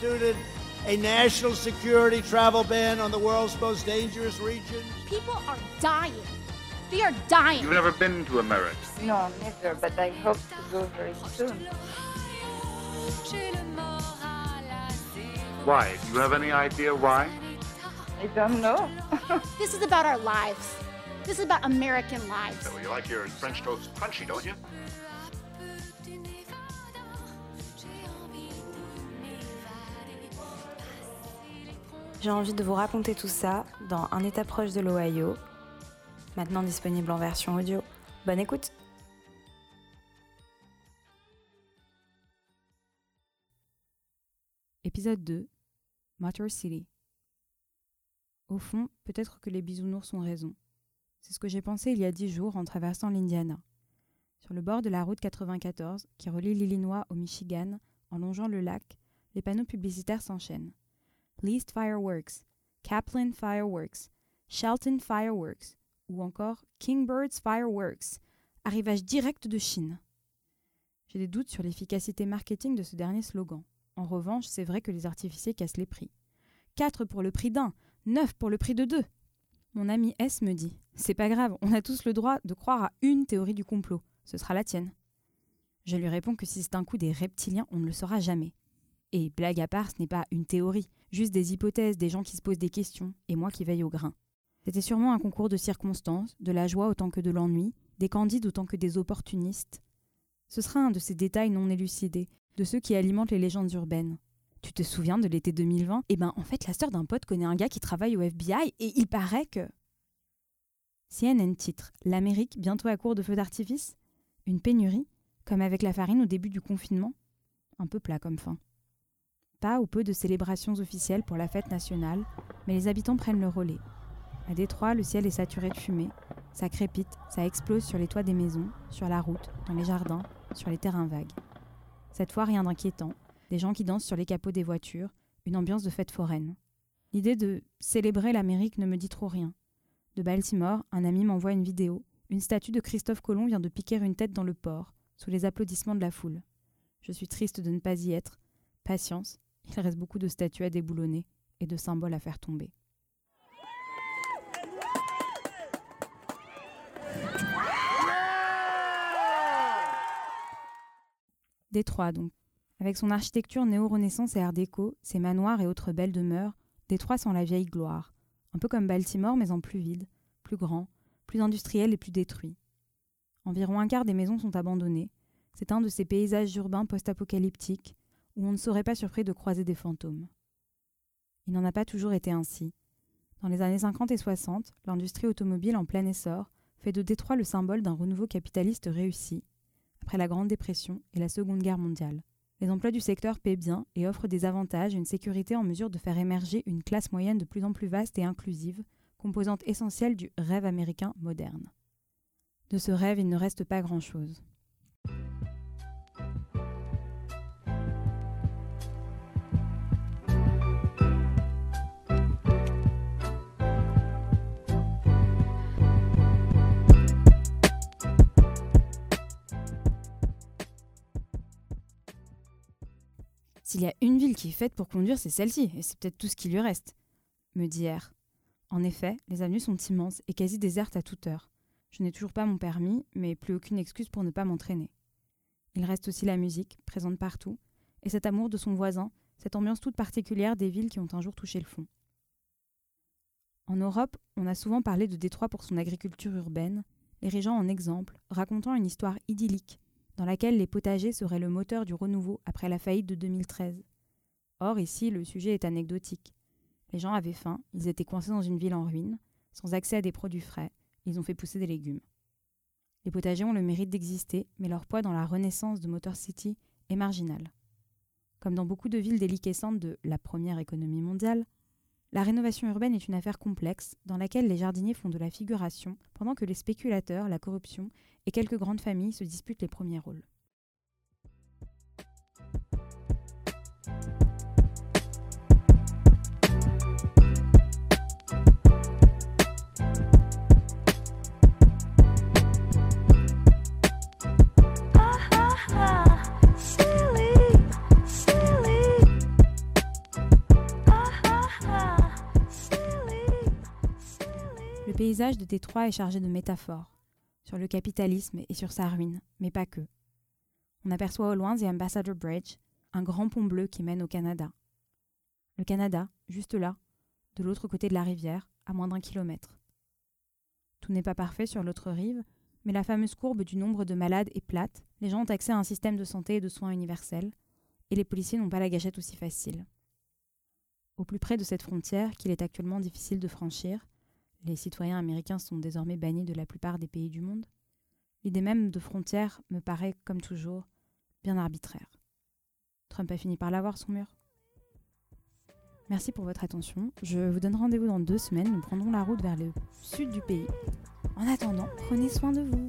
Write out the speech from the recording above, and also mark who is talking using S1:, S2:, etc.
S1: instituted a national security travel ban on the world's most dangerous region.
S2: People are dying. They are dying.
S3: You've never been to America?
S4: No, never, but I hope to go very soon.
S3: Why? Do you have any idea why?
S4: I don't know.
S2: This is about our lives. This is about American lives.
S3: Well, you like your French toast crunchy, don't you?
S5: J'ai envie de vous raconter tout ça dans Un état proche de l'Ohio, maintenant disponible en version audio. Bonne écoute
S6: Épisode 2 Motor City Au fond, peut-être que les bisounours ont raison. C'est ce que j'ai pensé il y a dix jours en traversant l'Indiana. Sur le bord de la route 94 qui relie l'Illinois au Michigan, en longeant le lac, les panneaux publicitaires s'enchaînent. Least Fireworks, Kaplan Fireworks, Shelton Fireworks ou encore Kingbird's Fireworks, arrivage direct de Chine. J'ai des doutes sur l'efficacité marketing de ce dernier slogan. En revanche, c'est vrai que les artificiers cassent les prix. 4 pour le prix d'un, 9 pour le prix de deux. Mon ami S me dit C'est pas grave, on a tous le droit de croire à une théorie du complot. Ce sera la tienne. Je lui réponds que si c'est un coup des reptiliens, on ne le saura jamais. Et blague à part, ce n'est pas une théorie, juste des hypothèses, des gens qui se posent des questions, et moi qui veille au grain. C'était sûrement un concours de circonstances, de la joie autant que de l'ennui, des candides autant que des opportunistes. Ce sera un de ces détails non élucidés, de ceux qui alimentent les légendes urbaines. Tu te souviens de l'été 2020 Eh ben, en fait, la sœur d'un pote connaît un gars qui travaille au FBI et il paraît que. CNN titre L'Amérique bientôt à court de feux d'artifice? Une pénurie Comme avec la farine au début du confinement? Un peu plat comme fin. Pas ou peu de célébrations officielles pour la fête nationale, mais les habitants prennent le relais. À Détroit, le ciel est saturé de fumée. Ça crépite, ça explose sur les toits des maisons, sur la route, dans les jardins, sur les terrains vagues. Cette fois, rien d'inquiétant. Des gens qui dansent sur les capots des voitures, une ambiance de fête foraine. L'idée de célébrer l'Amérique ne me dit trop rien. De Baltimore, un ami m'envoie une vidéo. Une statue de Christophe Colomb vient de piquer une tête dans le port, sous les applaudissements de la foule. Je suis triste de ne pas y être. Patience, il reste beaucoup de statues à déboulonner et de symboles à faire tomber. Détroit donc. Avec son architecture néo-renaissance et art déco, ses manoirs et autres belles demeures, Détroit sent la vieille gloire. Un peu comme Baltimore, mais en plus vide, plus grand, plus industriel et plus détruit. Environ un quart des maisons sont abandonnées. C'est un de ces paysages urbains post-apocalyptiques où on ne serait pas surpris de croiser des fantômes. Il n'en a pas toujours été ainsi. Dans les années 50 et 60, l'industrie automobile en plein essor fait de Détroit le symbole d'un renouveau capitaliste réussi, après la Grande Dépression et la Seconde Guerre mondiale. Les emplois du secteur paient bien et offrent des avantages et une sécurité en mesure de faire émerger une classe moyenne de plus en plus vaste et inclusive, composante essentielle du rêve américain moderne. De ce rêve, il ne reste pas grand-chose. S'il y a une ville qui est faite pour conduire, c'est celle-ci, et c'est peut-être tout ce qui lui reste, me dit R. En effet, les avenues sont immenses et quasi désertes à toute heure. Je n'ai toujours pas mon permis, mais plus aucune excuse pour ne pas m'entraîner. Il reste aussi la musique, présente partout, et cet amour de son voisin, cette ambiance toute particulière des villes qui ont un jour touché le fond. En Europe, on a souvent parlé de Détroit pour son agriculture urbaine, l'érigeant en exemple, racontant une histoire idyllique, dans laquelle les potagers seraient le moteur du renouveau après la faillite de 2013. Or, ici, le sujet est anecdotique. Les gens avaient faim, ils étaient coincés dans une ville en ruine, sans accès à des produits frais, ils ont fait pousser des légumes. Les potagers ont le mérite d'exister, mais leur poids dans la renaissance de Motor City est marginal. Comme dans beaucoup de villes déliquescentes de la première économie mondiale, la rénovation urbaine est une affaire complexe dans laquelle les jardiniers font de la figuration pendant que les spéculateurs, la corruption et quelques grandes familles se disputent les premiers rôles. Paysage de Détroit est chargé de métaphores, sur le capitalisme et sur sa ruine, mais pas que. On aperçoit au loin The Ambassador Bridge, un grand pont bleu qui mène au Canada. Le Canada, juste là, de l'autre côté de la rivière, à moins d'un kilomètre. Tout n'est pas parfait sur l'autre rive, mais la fameuse courbe du nombre de malades est plate, les gens ont accès à un système de santé et de soins universel, et les policiers n'ont pas la gâchette aussi facile. Au plus près de cette frontière, qu'il est actuellement difficile de franchir, les citoyens américains sont désormais bannis de la plupart des pays du monde, l'idée même de frontière me paraît, comme toujours, bien arbitraire. Trump a fini par l'avoir, son mur. Merci pour votre attention. Je vous donne rendez-vous dans deux semaines. Nous prendrons la route vers le sud du pays. En attendant, prenez soin de vous.